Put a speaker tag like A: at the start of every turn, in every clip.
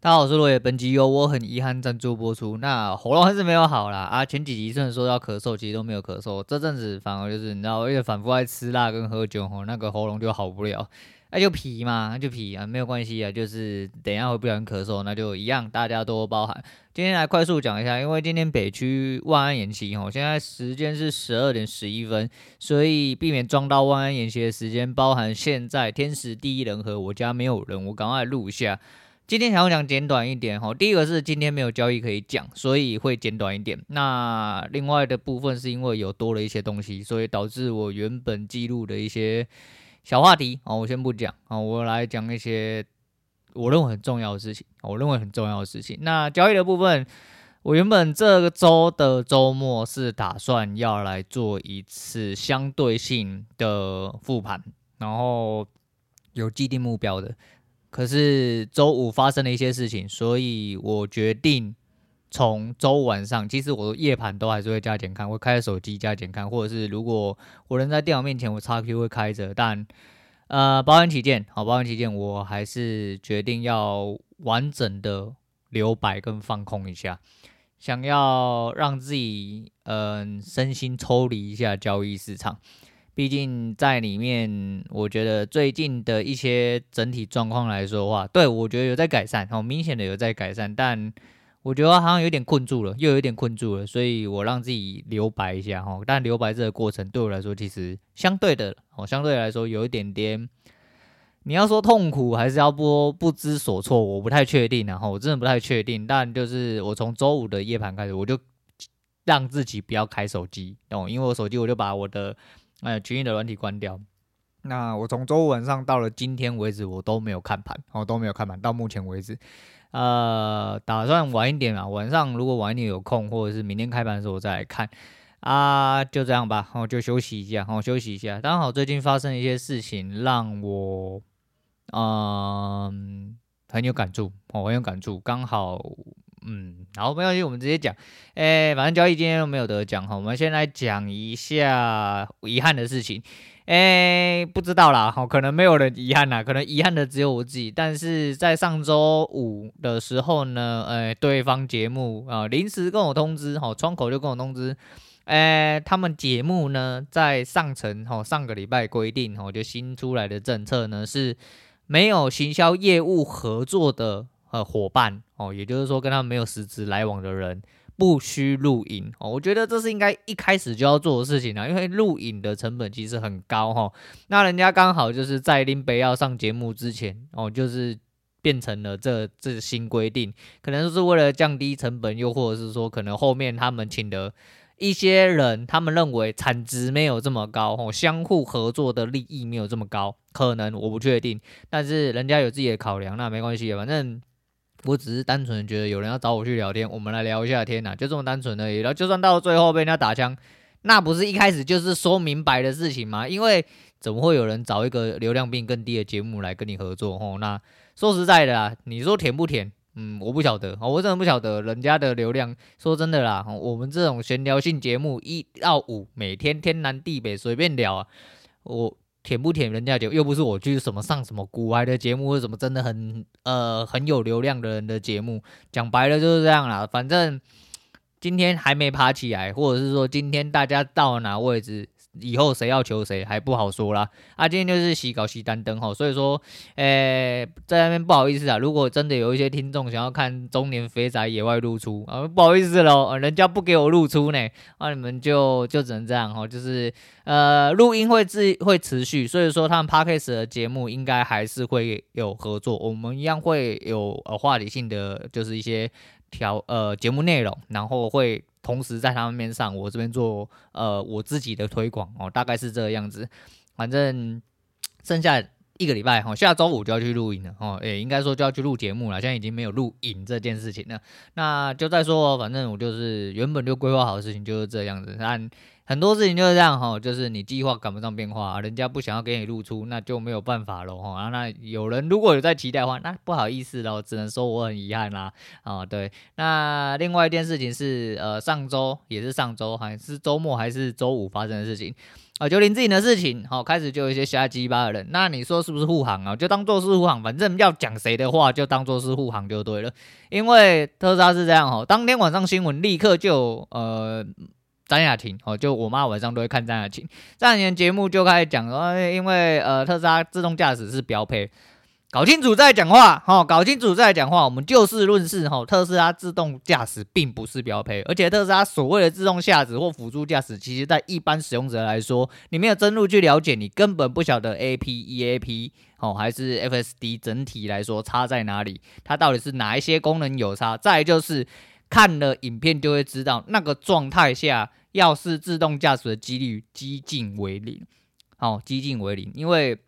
A: 大家好，我是罗野。本集由我很遗憾赞助播出。那喉咙还是没有好啦啊！前几集虽然说要咳嗽，其实都没有咳嗽。这阵子反而就是你知道，因为反复爱吃辣跟喝酒吼，那个喉咙就好不了。那、就皮嘛，那就皮啊，没有关系啊。就是等一下会不小心咳嗽，那就一样，大家多包涵。今天来快速讲一下，因为今天北区万安演习吼，现在时间是十二点十一分，所以避免撞到万安演习的时间，包含现在天时地利人和，我家没有人，我赶快录一下。今天想要讲简短一点哈，第一个是今天没有交易可以讲，所以会简短一点。那另外的部分是因为有多了一些东西，所以导致我原本记录的一些小话题啊，我先不讲啊，我来讲一些我认为很重要的事情，我认为很重要的事情。那交易的部分，我原本这个周的周末是打算要来做一次相对性的复盘，然后有既定目标的。可是周五发生了一些事情，所以我决定从周五晚上，其实我夜盘都还是会加减看，会开着手机加减看，或者是如果我人在电脑面前，我叉 Q 会开着。但呃，保险起见，好，保险起见，我还是决定要完整的留白跟放空一下，想要让自己嗯、身心抽离一下交易市场。毕竟在里面，我觉得最近的一些整体状况来说的话，对，我觉得有在改善，好明显的有在改善，但我觉得好像有点困住了，又有点困住了，所以我让自己留白一下哈。但留白这个过程对我来说，其实相对的，哦，相对来说有一点点，你要说痛苦还是要不不知所措，我不太确定，然后我真的不太确定。但就是我从周五的夜盘开始，我就让自己不要开手机，懂？因为我手机我就把我的。哎，群益的软体关掉。那我从周五晚上到了今天为止，我都没有看盘，我都没有看盘。到目前为止，呃，打算晚一点啊，晚上如果晚一点有空，或者是明天开盘的时候我再来看。啊，就这样吧，我就休息一下，好，休息一下。刚好最近发生一些事情，让我嗯、很有感触，我很有感触。刚好。嗯，好，没关系，我们直接讲。诶，反正交易今天都没有得奖哈，我们先来讲一下遗憾的事情。诶，不知道啦，哈，可能没有人遗憾啦，可能遗憾的只有我自己。但是在上周五的时候呢，诶，对方节目啊临时跟我通知，哈，窗口就跟我通知，诶，他们节目呢在上层，哈，上个礼拜规定，哈，就新出来的政策呢是没有行销业务合作的。呃，伙伴哦，也就是说跟他没有实质来往的人，不需录影哦。我觉得这是应该一开始就要做的事情啊，因为录影的成本其实很高哈。那人家刚好就是在林北要上节目之前哦，就是变成了这这新规定，可能就是为了降低成本，又或者是说可能后面他们请的一些人，他们认为产值没有这么高哦，相互合作的利益没有这么高，可能我不确定，但是人家有自己的考量，那没关系，反正。我只是单纯觉得有人要找我去聊天，我们来聊一下天呐，就这么单纯而已。然后就算到最后被人家打枪，那不是一开始就是说明白的事情吗？因为怎么会有人找一个流量比你更低的节目来跟你合作？吼，那说实在的啦，你说甜不甜？嗯，我不晓得，我真的不晓得人家的流量。说真的啦，我们这种闲聊性节目一到五每天天南地北随便聊啊，我。舔不舔人家酒，又不是我去什么上什么古玩的节目，或者什么真的很呃很有流量的人的节目。讲白了就是这样啦，反正今天还没爬起来，或者是说今天大家到哪位置。以后谁要求谁还不好说啦。啊，今天就是洗稿洗单灯吼，所以说，诶、在那边不好意思啊。如果真的有一些听众想要看中年肥宅野外露出啊，不好意思喽，人家不给我露出呢，那、啊、你们就就只能这样哈，就是呃，录音会自会持续，所以说他们 Podcast 的节目应该还是会有合作，我们一样会有呃话题性的，就是一些调呃节目内容，然后会。同时在他们面上，我这边做呃我自己的推广哦，大概是这个样子。反正剩下一个礼拜哈，下周五就要去录影了哦，也应该说就要去录节目了。现在已经没有录影这件事情了，那就再说，反正我就是原本就规划好的事情就是这样子。但很多事情就是这样哈，就是你计划赶不上变化，人家不想要给你露出，那就没有办法了哈。啊，那有人如果有在期待的话，那不好意思了，只能说我很遗憾啦。啊，对。那另外一件事情是，呃，上周也是上周，还是周末还是周五发生的事情啊，就林志颖的事情，好，开始就有一些瞎鸡巴的人，那你说是不是护航啊？就当做是护航，反正要讲谁的话，就当做是护航就对了。因为特斯拉是这样哈，当天晚上新闻立刻就呃。张雅婷哦，就我妈晚上都会看张雅婷。张雅婷节目就开始讲说，因为呃特斯拉自动驾驶是标配，搞清楚再讲话哈，搞清楚再讲话。我们就事论事哈，特斯拉自动驾驶并不是标配，而且特斯拉所谓的自动驾驶或辅助驾驶，其实在一般使用者来说，你没有深入去了解，你根本不晓得 AP、EAP 哦还是 FSD 整体来说差在哪里，它到底是哪一些功能有差。再就是看了影片就会知道那个状态下。要是自动驾驶的几率几近为零，好，几近为零，因为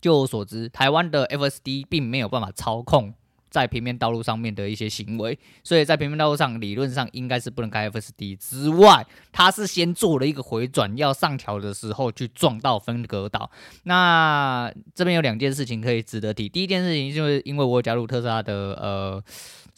A: 就我所知，台湾的 FSD 并没有办法操控在平面道路上面的一些行为，所以在平面道路上理论上应该是不能开 FSD 之外，他是先做了一个回转，要上桥的时候去撞到分隔岛。那这边有两件事情可以值得提，第一件事情就是因为我加入特斯拉的呃。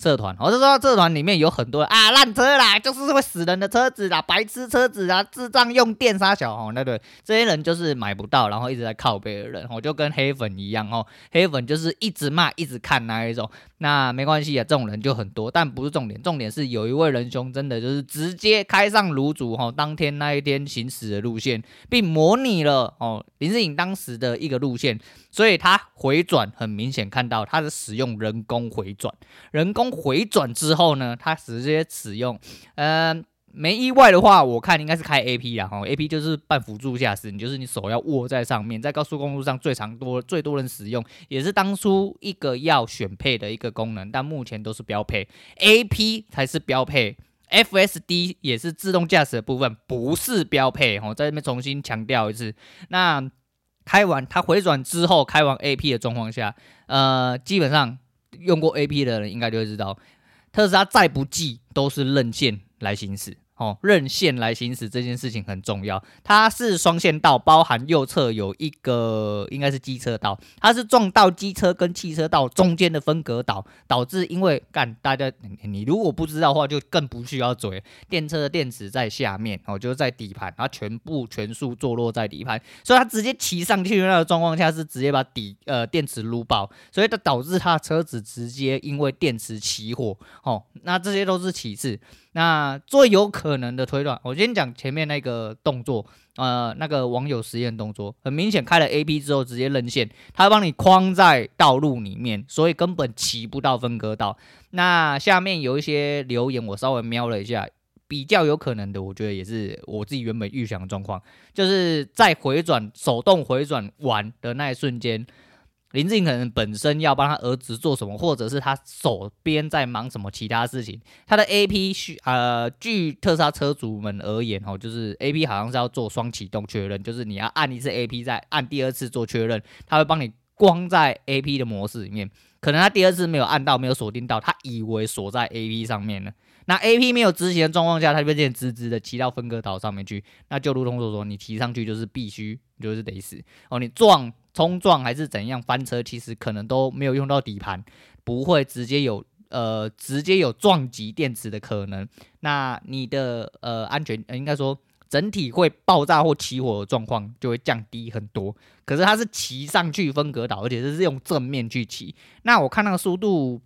A: 社团，我是说社团里面有很多啊烂车啦，就是会死人的车子啦，白痴车子啊，智障用电杀小红，那对，这些人就是买不到，然后一直在靠北的人，我就跟黑粉一样哦，黑粉就是一直骂，一直看那一种。那没关系啊，这种人就很多，但不是重点，重点是有一位仁兄真的就是直接开上卤煮哈，当天那一天行驶的路线，并模拟了哦林志颖当时的一个路线，所以他回转很明显看到他是使用人工回转，人工回转之后呢，他直接使用嗯。没意外的话，我看应该是开 A P 啦，哈，A P 就是半辅助驾驶，你就是你手要握在上面，在高速公路上最常多最多人使用，也是当初一个要选配的一个功能，但目前都是标配，A P 才是标配，F S D 也是自动驾驶的部分，不是标配，哈，在这边重新强调一次。那开完它回转之后，开完 A P 的状况下，呃，基本上用过 A P 的人应该就会知道，特斯拉再不济都是任线来行驶。哦，任线来行驶这件事情很重要。它是双线道，包含右侧有一个应该是机车道，它是撞到机车跟汽车道中间的分隔岛，导致因为干大家你如果不知道的话，就更不需要嘴。电车的电池在下面，哦，就是在底盘，它全部全数坐落在底盘，所以它直接骑上去那个状况下是直接把底呃电池撸爆，所以它导致它车子直接因为电池起火。哦，那这些都是其次。那最有可能的推断，我先讲前面那个动作，呃，那个网友实验动作，很明显开了 AP 之后直接扔线，他帮你框在道路里面，所以根本骑不到分割道。那下面有一些留言，我稍微瞄了一下，比较有可能的，我觉得也是我自己原本预想的状况，就是在回转手动回转完的那一瞬间。林志颖可能本身要帮他儿子做什么，或者是他手边在忙什么其他事情。他的 A P 需呃，据特斯拉车主们而言，哦，就是 A P 好像是要做双启动确认，就是你要按一次 A P 再按第二次做确认，他会帮你关在 A P 的模式里面。可能他第二次没有按到，没有锁定到，他以为锁在 A P 上面了。那 A P 没有执行的状况下，他就会变直直的骑到分割岛上面去。那就如同所说，你骑上去就是必须就是得死哦，你撞。冲撞还是怎样翻车，其实可能都没有用到底盘，不会直接有呃直接有撞击电池的可能。那你的呃安全、应该说整体会爆炸或起火的状况就会降低很多。可是它是骑上去分隔岛，而且这是用正面去骑。那我看那个速度，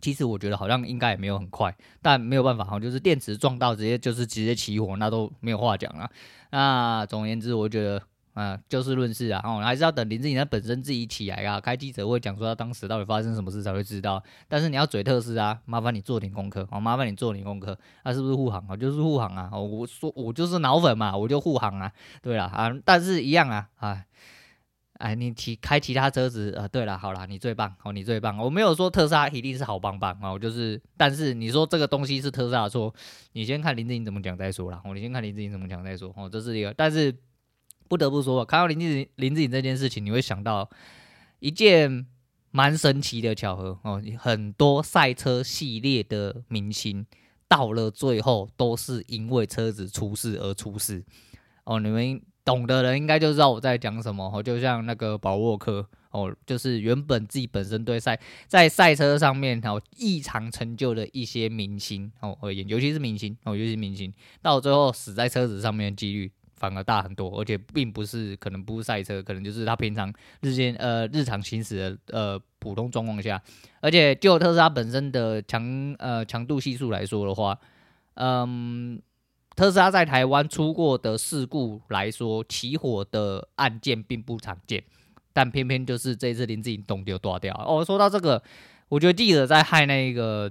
A: 其实我觉得好像应该也没有很快，但没有办法哈，就是电池撞到直接就是直接起火，那都没有话讲了。那总而言之，我觉得。啊，就事论事啊，哦，还是要等林志颖他本身自己起来啊，开记者会讲说他当时到底发生什么事才会知道。但是你要嘴特斯拉，麻烦你做点功课，好，麻烦你做点功课。他、是不是护航啊？就是护航啊！我说我就是脑粉嘛，我就护航啊。对了啊，但是一样啊，哎，哎，你骑开其他车子啊？对了，好啦，你最棒，好，你最棒。我没有说特斯拉一定是好棒棒啊，我就是，但是你说这个东西是特斯拉说，你先看林志颖怎么讲再说啦。我你先看林志颖怎么讲再说。哦，这是一个，但是。不得不说，看到林志颖林志颖这件事情，你会想到一件蛮神奇的巧合哦。很多赛车系列的明星到了最后都是因为车子出事而出事。哦，你们懂的人应该就知道我在讲什么。哦，就像那个保沃克，哦，就是原本自己本身对赛在赛车上面哦异常成就的一些明星哦而言，尤其是明星哦，尤其是明星，到最后死在车子上面的几率。反而大很多，而且并不是可能不是赛车，可能就是他平常日间呃日常行驶的呃普通状况下，而且就特斯拉本身的强呃强度系数来说的话，嗯，特斯拉在台湾出过的事故来说，起火的案件并不常见，但偏偏就是这次林志颖动就断掉。哦，说到这个，我觉得记者在害那个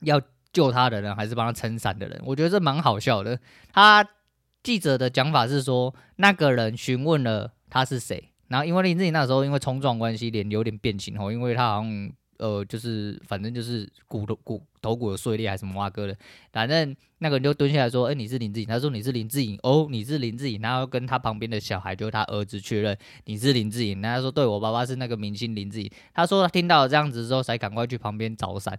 A: 要救他的人，还是帮他撑伞的人，我觉得这蛮好笑的，他。记者的讲法是说，那个人询问了他是谁，然后因为林志颖那时候因为冲撞关系脸有点变形哦，因为他好像呃就是反正就是骨头骨头骨有碎裂还是什么挖割的，反正那个人就蹲下来说，哎、你是林志颖，他说你是林志颖哦，你是林志颖，然后跟他旁边的小孩就是他儿子确认你是林志颖，然后他说对，我爸爸是那个明星林志颖，他说他听到这样子之后才赶快去旁边找伞。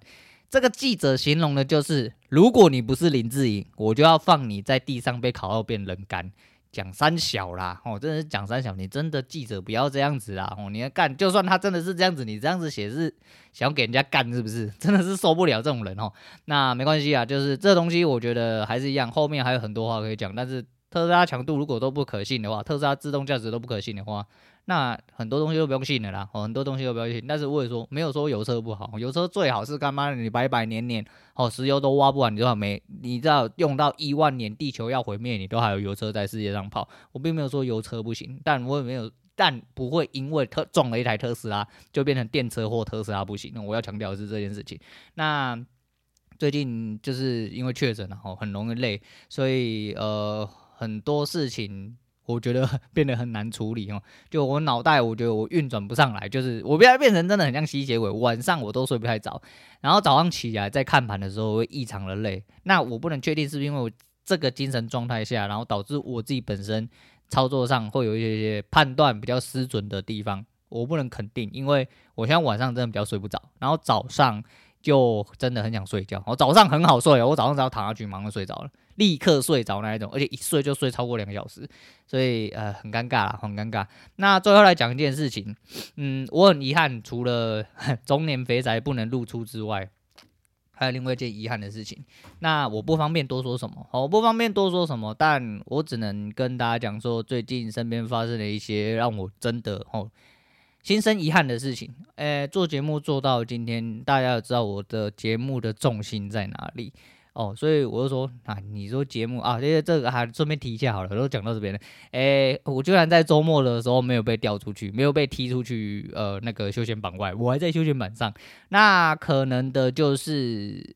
A: 这个记者形容的就是，如果你不是林志颖，我就要放你在地上被烤到变人干。讲三小啦，哦，真的是讲三小，你真的记者不要这样子啦，哦，你要干，就算他真的是这样子，你这样子写是想要给人家干是不是？真的是受不了这种人哦。那没关系啊，就是这东西我觉得还是一样，后面还有很多话可以讲，但是特斯拉强度如果都不可信的话，特斯拉自动驾驶都不可信的话。那很多东西都不用信的啦，哦，很多东西都不用信。但是我也说，没有说油车不好，油车最好是干嘛？你百百年年，哦，石油都挖不完，你知道没？你知道用到亿万年，地球要毁灭，你都还有油车在世界上跑。我并没有说油车不行，但我也没有，但不会因为特撞了一台特斯拉就变成电车或特斯拉不行。那我要强调的是这件事情。那最近就是因为确诊了，哦，很容易累，所以呃，很多事情。我觉得变得很难处理哦，就我脑袋，我觉得我运转不上来，就是我变变成真的很像吸血鬼，晚上我都睡不太着，然后早上起来在看盘的时候会异常的累。那我不能确定是不是因为我这个精神状态下，然后导致我自己本身操作上会有一些些判断比较失准的地方，我不能肯定，因为我现在晚上真的比较睡不着，然后早上就真的很想睡觉。我早上很好睡哦，我早上只要躺下去，马上睡着了。立刻睡着那一种，而且一睡就睡超过两个小时，所以呃很尴尬啦，很尴尬。那最后来讲一件事情，嗯，我很遗憾，除了 中年肥宅不能露出之外，还有另外一件遗憾的事情。那我不方便多说什么，我不方便多说什么，但我只能跟大家讲说，最近身边发生了一些让我真的哦心生遗憾的事情。诶，做节目做到今天，大家要知道我的节目的重心在哪里。哦，所以我就说啊，你说节目啊，这些这个还顺便提一下好了，都讲到这边了。诶，我居然在周末的时候没有被调出去，没有被踢出去，呃，那个休闲榜外，我还在休闲榜上。那可能的就是，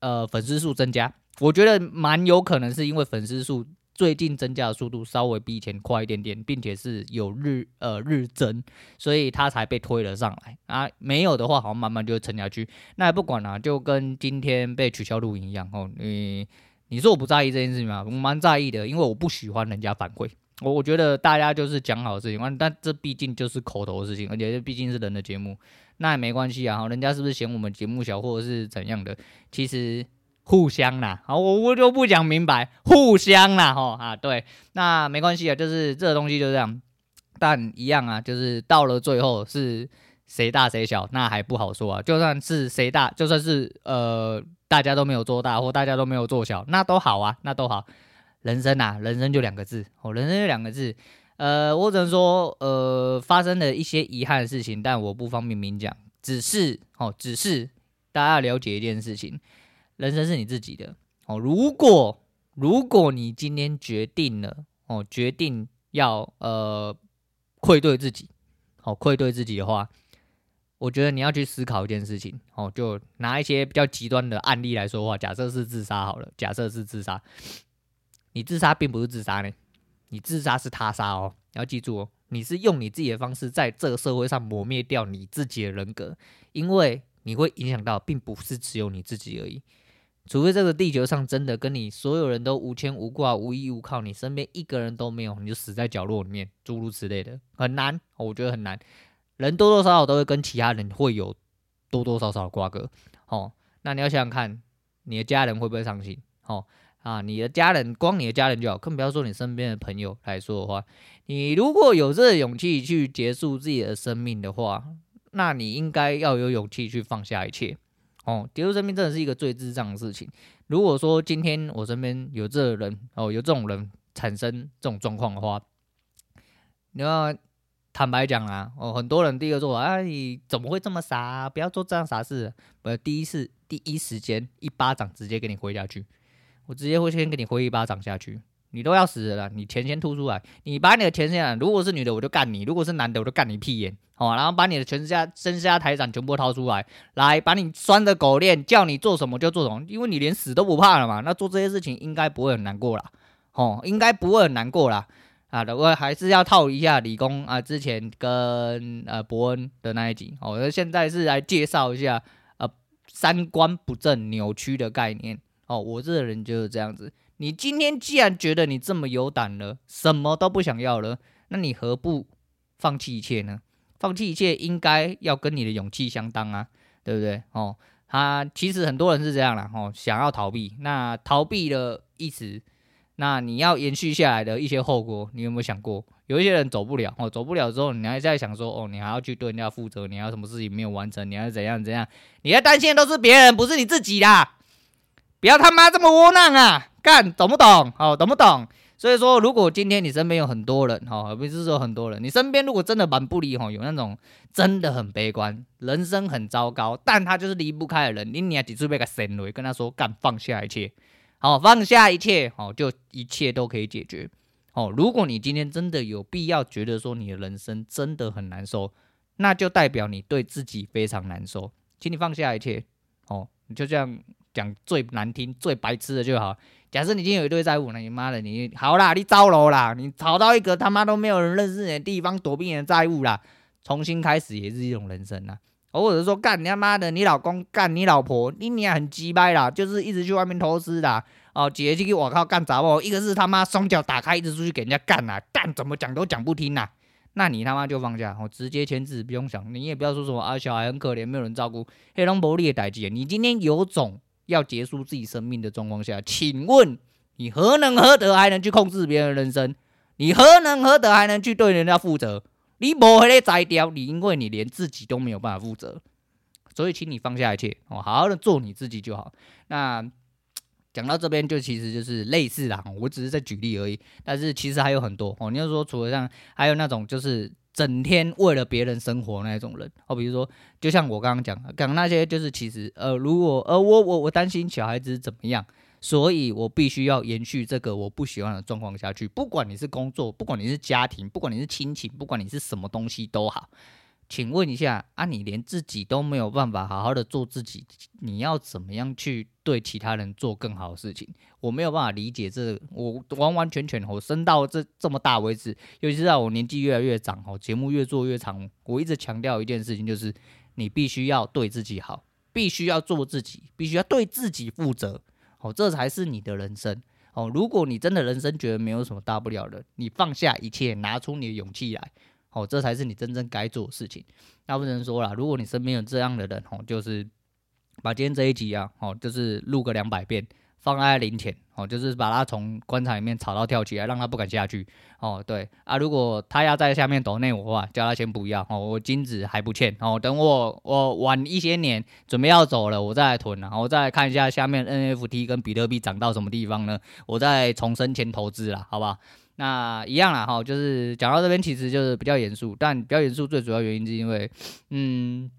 A: 呃，粉丝数增加，我觉得蛮有可能是因为粉丝数。最近增加的速度稍微比以前快一点点，并且是有日呃日增，所以它才被推了上来啊。没有的话，好像慢慢就会沉下去。那也不管了，就跟今天被取消录影一样哦。你你说我不在意这件事情吗？我蛮在意的，因为我不喜欢人家反馈。我我觉得大家就是讲好的事情，但这毕竟就是口头的事情，而且这毕竟是人的节目，那也没关系啊。人家是不是嫌我们节目小，或者是怎样的？其实。互相啦，好，我我就不讲明白，互相啦，吼啊，对，那没关系啊，就是这个东西就这样，但一样啊，就是到了最后是谁大谁小，那还不好说啊。就算是谁大，就算是呃大家都没有做大，或大家都没有做小，那都好啊，那都好。人生啊，人生就两个字，哦，人生就两个字，呃，我只能说，呃，发生了一些遗憾的事情，但我不方便明讲，只是哦，只是大家要了解一件事情。人生是你自己的哦。如果如果你今天决定了哦，决定要呃愧对自己，哦愧对自己的话，我觉得你要去思考一件事情哦。就拿一些比较极端的案例来说的话，假设是自杀好了，假设是自杀，你自杀并不是自杀呢，你自杀是他杀哦。你要记住哦，你是用你自己的方式在这个社会上磨灭掉你自己的人格，因为你会影响到，并不是只有你自己而已。除非这个地球上真的跟你所有人都无牵无挂、无依无靠，你身边一个人都没有，你就死在角落里面，诸如此类的，很难，我觉得很难。人多多少少都会跟其他人会有多多少少的瓜葛，哦，那你要想想看，你的家人会不会伤心？哦啊，你的家人，光你的家人就好，更不要说你身边的朋友来说的话，你如果有这个勇气去结束自己的生命的话，那你应该要有勇气去放下一切。哦，结束生命真的是一个最智障的事情。如果说今天我身边有这个人，哦，有这种人产生这种状况的话，你要坦白讲啊，哦，很多人第一个做法，哎，你怎么会这么傻啊？不要做这样傻事。我第一次第一时间一巴掌直接给你挥下去，我直接会先给你挥一巴掌下去。你都要死了，你钱先吐出来，你把你的钱先，如果是女的我就干你，如果是男的我就干你屁眼，好，然后把你的全家身家财产全部掏出来，来把你拴着狗链，叫你做什么就做什么，因为你连死都不怕了嘛，那做这些事情应该不会很难过啦，哦，应该不会很难过啦，啊，我还是要套一下理工啊，之前跟呃伯恩的那一集，哦，那现在是来介绍一下呃三观不正扭曲的概念，哦，我这个人就是这样子。你今天既然觉得你这么有胆了，什么都不想要了，那你何不放弃一切呢？放弃一切应该要跟你的勇气相当啊，对不对？哦，他其实很多人是这样啦，哦，想要逃避，那逃避的意思，那你要延续下来的一些后果，你有没有想过？有一些人走不了，哦，走不了之后，你还在想说，哦，你还要去对人家负责，你还有什么事情没有完成，你还要怎样怎样？你在担心的都是别人，不是你自己啦，不要他妈这么窝囊啊！干懂不懂？好，懂不懂？所以说，如果今天你身边有很多人，哈，不是说很多人，你身边如果真的蛮不离，哈，有那种真的很悲观，人生很糟糕，但他就是离不开的人，你你要记住被个神雷跟他说，干放下一切，好，放下一切，好，就一切都可以解决。哦，如果你今天真的有必要觉得说你的人生真的很难受，那就代表你对自己非常难受，请你放下一切。哦，你就这样讲最难听、最白痴的就好。假设你今天有一堆债务，那你妈的，你好啦，你糟了啦，你跑到一个他妈都没有人认识你的地方躲避你的债务啦，重新开始也是一种人生啦。或者说干你他妈的，你老公干你老婆，你你也很鸡掰啦，就是一直去外面偷师的哦，姐姐去我靠干杂货，一个是他妈双脚打开，一直出去给人家干啦，干怎么讲都讲不听呐，那你他妈就放下，我直接签字，不用想，你也不要说什么啊，小孩很可怜，没有人照顾，黑龙伯利的代志，你今天有种。要结束自己生命的状况下，请问你何能何德还能去控制别人的人生？你何能何德还能去对人家负责？你没那个才调，你因为你连自己都没有办法负责，所以请你放下一切哦，好好的做你自己就好。那讲到这边就其实就是类似啦，我只是在举例而已，但是其实还有很多哦。你要说除了像，还有那种就是。整天为了别人生活那种人，哦，比如说，就像我刚刚讲讲那些，就是其实，呃，如果，呃，我我我担心小孩子怎么样，所以我必须要延续这个我不喜欢的状况下去。不管你是工作，不管你是家庭，不管你是亲情，不管你是什么东西都好。请问一下啊，你连自己都没有办法好好的做自己，你要怎么样去对其他人做更好的事情？我没有办法理解这，我完完全全，我生到这这么大为止，尤其是在我年纪越来越长，哦，节目越做越长，我一直强调一件事情，就是你必须要对自己好，必须要做自己，必须要对自己负责，哦，这才是你的人生，哦，如果你真的人生觉得没有什么大不了的，你放下一切，拿出你的勇气来。哦，这才是你真正该做的事情。那不能说啦，如果你身边有这样的人，哦，就是把今天这一集啊，哦，就是录个两百遍，放在灵前，哦，就是把他从棺材里面吵到跳起来，让他不敢下去。哦，对啊，如果他要在下面抖内我的话，叫他先不要。哦，我金子还不欠。哦，等我我晚一些年准备要走了，我再来囤，然后我再来看一下下面 NFT 跟比特币涨到什么地方呢？我再重生前投资啦，好不好？那一样啦，哈，就是讲到这边，其实就是比较严肃，但比较严肃最主要原因是因为，嗯，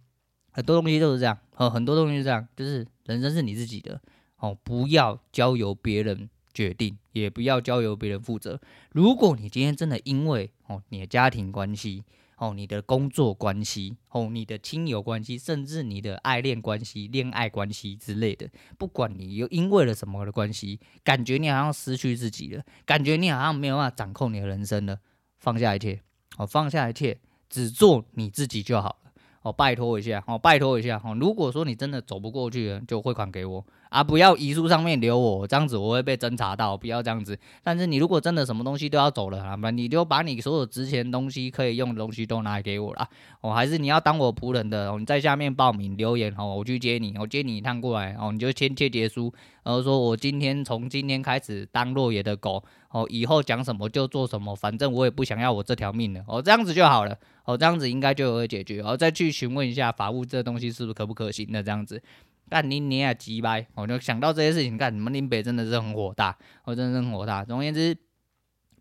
A: 很多东西都是这样，哦，很多东西是这样，就是人生是你自己的，哦，不要交由别人决定，也不要交由别人负责。如果你今天真的因为哦你的家庭关系，哦，你的工作关系，哦，你的亲友关系，甚至你的爱恋关系、恋爱关系之类的，不管你又因为了什么的关系，感觉你好像失去自己了，感觉你好像没有办法掌控你的人生了，放下一切，哦，放下一切，只做你自己就好了。哦，拜托一下，哦，拜托一下，哦，如果说你真的走不过去了，就汇款给我啊，不要遗书上面留我，这样子我会被侦查到，不要这样子。但是你如果真的什么东西都要走了，啊，那你就把你所有值钱东西可以用的东西都拿给我啦。哦，还是你要当我仆人的，哦，你在下面报名留言，哦，我去接你，我接你一趟过来，哦，你就签切结书，然后说我今天从今天开始当落野的狗，哦，以后讲什么就做什么，反正我也不想要我这条命了，哦，这样子就好了。哦，这样子应该就会解决，然后再去询问一下法务这东西是不是可不可行的这样子。但你你也急掰，我就想到这些事情，干你们林北真的是很火大，我真的是很火大。总而言之，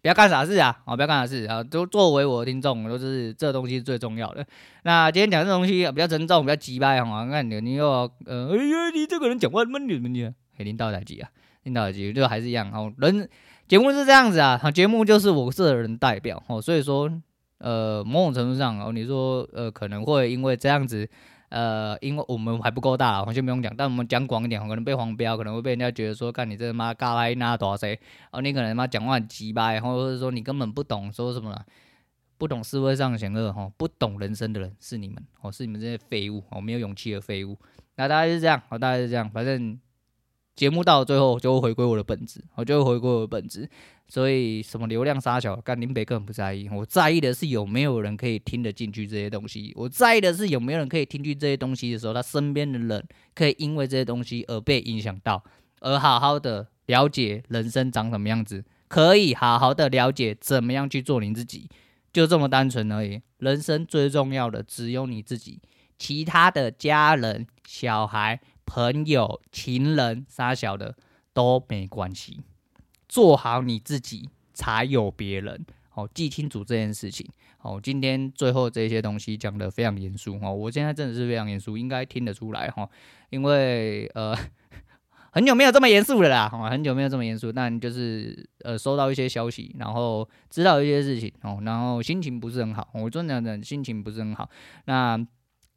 A: 不要干傻事啊，哦，不要干傻事啊，都作为我的听众，都是这东西是最重要的。那今天讲这东西比较沉重，比较急掰，好吗？看你你又呃，哎呀，你这个人讲话闷你闷你，嘿，领导台机啊，领导台机就还是一样哦。人节目是这样子啊，节目就是我个人代表哦，所以说。呃，某种程度上哦，你说呃可能会因为这样子，呃，因为我们还不够大，黄先不用讲。但我们讲广一点，可能被黄标，可能会被人家觉得说，看你这妈嘎来那多谁，哦，你可能妈讲话很鸡巴，然后或者说你根本不懂说什么，不懂社会上险恶哈，不懂人生的人是你们哦，是你们这些废物哦，没有勇气的废物。那大概是这样，哦，大概是这样，反正。节目到了最后就会回归我的本质，我就会回归我的本质，所以什么流量杀小，干林北根本不在意，我在意的是有没有人可以听得进去这些东西，我在意的是有没有人可以听进这些东西的时候，他身边的人可以因为这些东西而被影响到，而好好的了解人生长什么样子，可以好好的了解怎么样去做你自己，就这么单纯而已。人生最重要的只有你自己，其他的家人、小孩。朋友、情人、傻小的都没关系，做好你自己才有别人。好，记清楚这件事情。好，今天最后这些东西讲得非常严肃哦，我现在真的是非常严肃，应该听得出来哈。因为呃，很久没有这么严肃了啦，哦很久没有这么严肃，但就是呃，收到一些消息，然后知道一些事情哦，然后心情不是很好，我真的心情不是很好。那。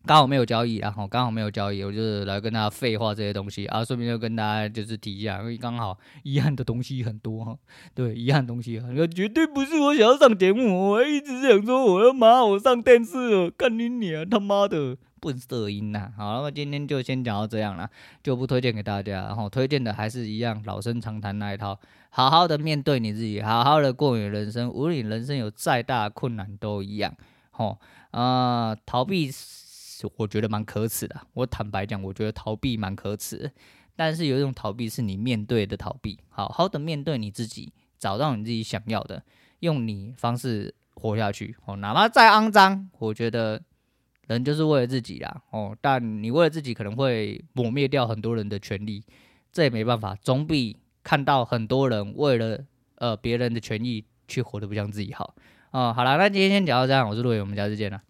A: 刚好没有交易，然后刚好没有交易，我就是来跟大家废话这些东西啊，顺便就跟大家就是提一下，因为刚好遗憾的东西很多哈，对，遗憾的东西很多，绝 对不是我想要上节目，我还一直想说我要骂我上电视了，干你娘他妈的笨色音呐！好，那么今天就先讲到这样了，就不推荐给大家，然后推荐的还是一样老生常谈那一套，好好的面对你自己，好好的过你人生，无论人生有再大困难都一样，吼啊、逃避。我觉得蛮可耻的。我坦白讲，我觉得逃避蛮可耻。但是有一种逃避是你面对的逃避，好好的面对你自己，找到你自己想要的，用你方式活下去。哦，哪怕再肮脏，我觉得人就是为了自己啦。哦，但你为了自己可能会抹灭掉很多人的权利，这也没办法，总比看到很多人为了呃别人的权益去活得不像自己好。哦，好了，那今天先讲到这样，我是陆伟，我们下次见了。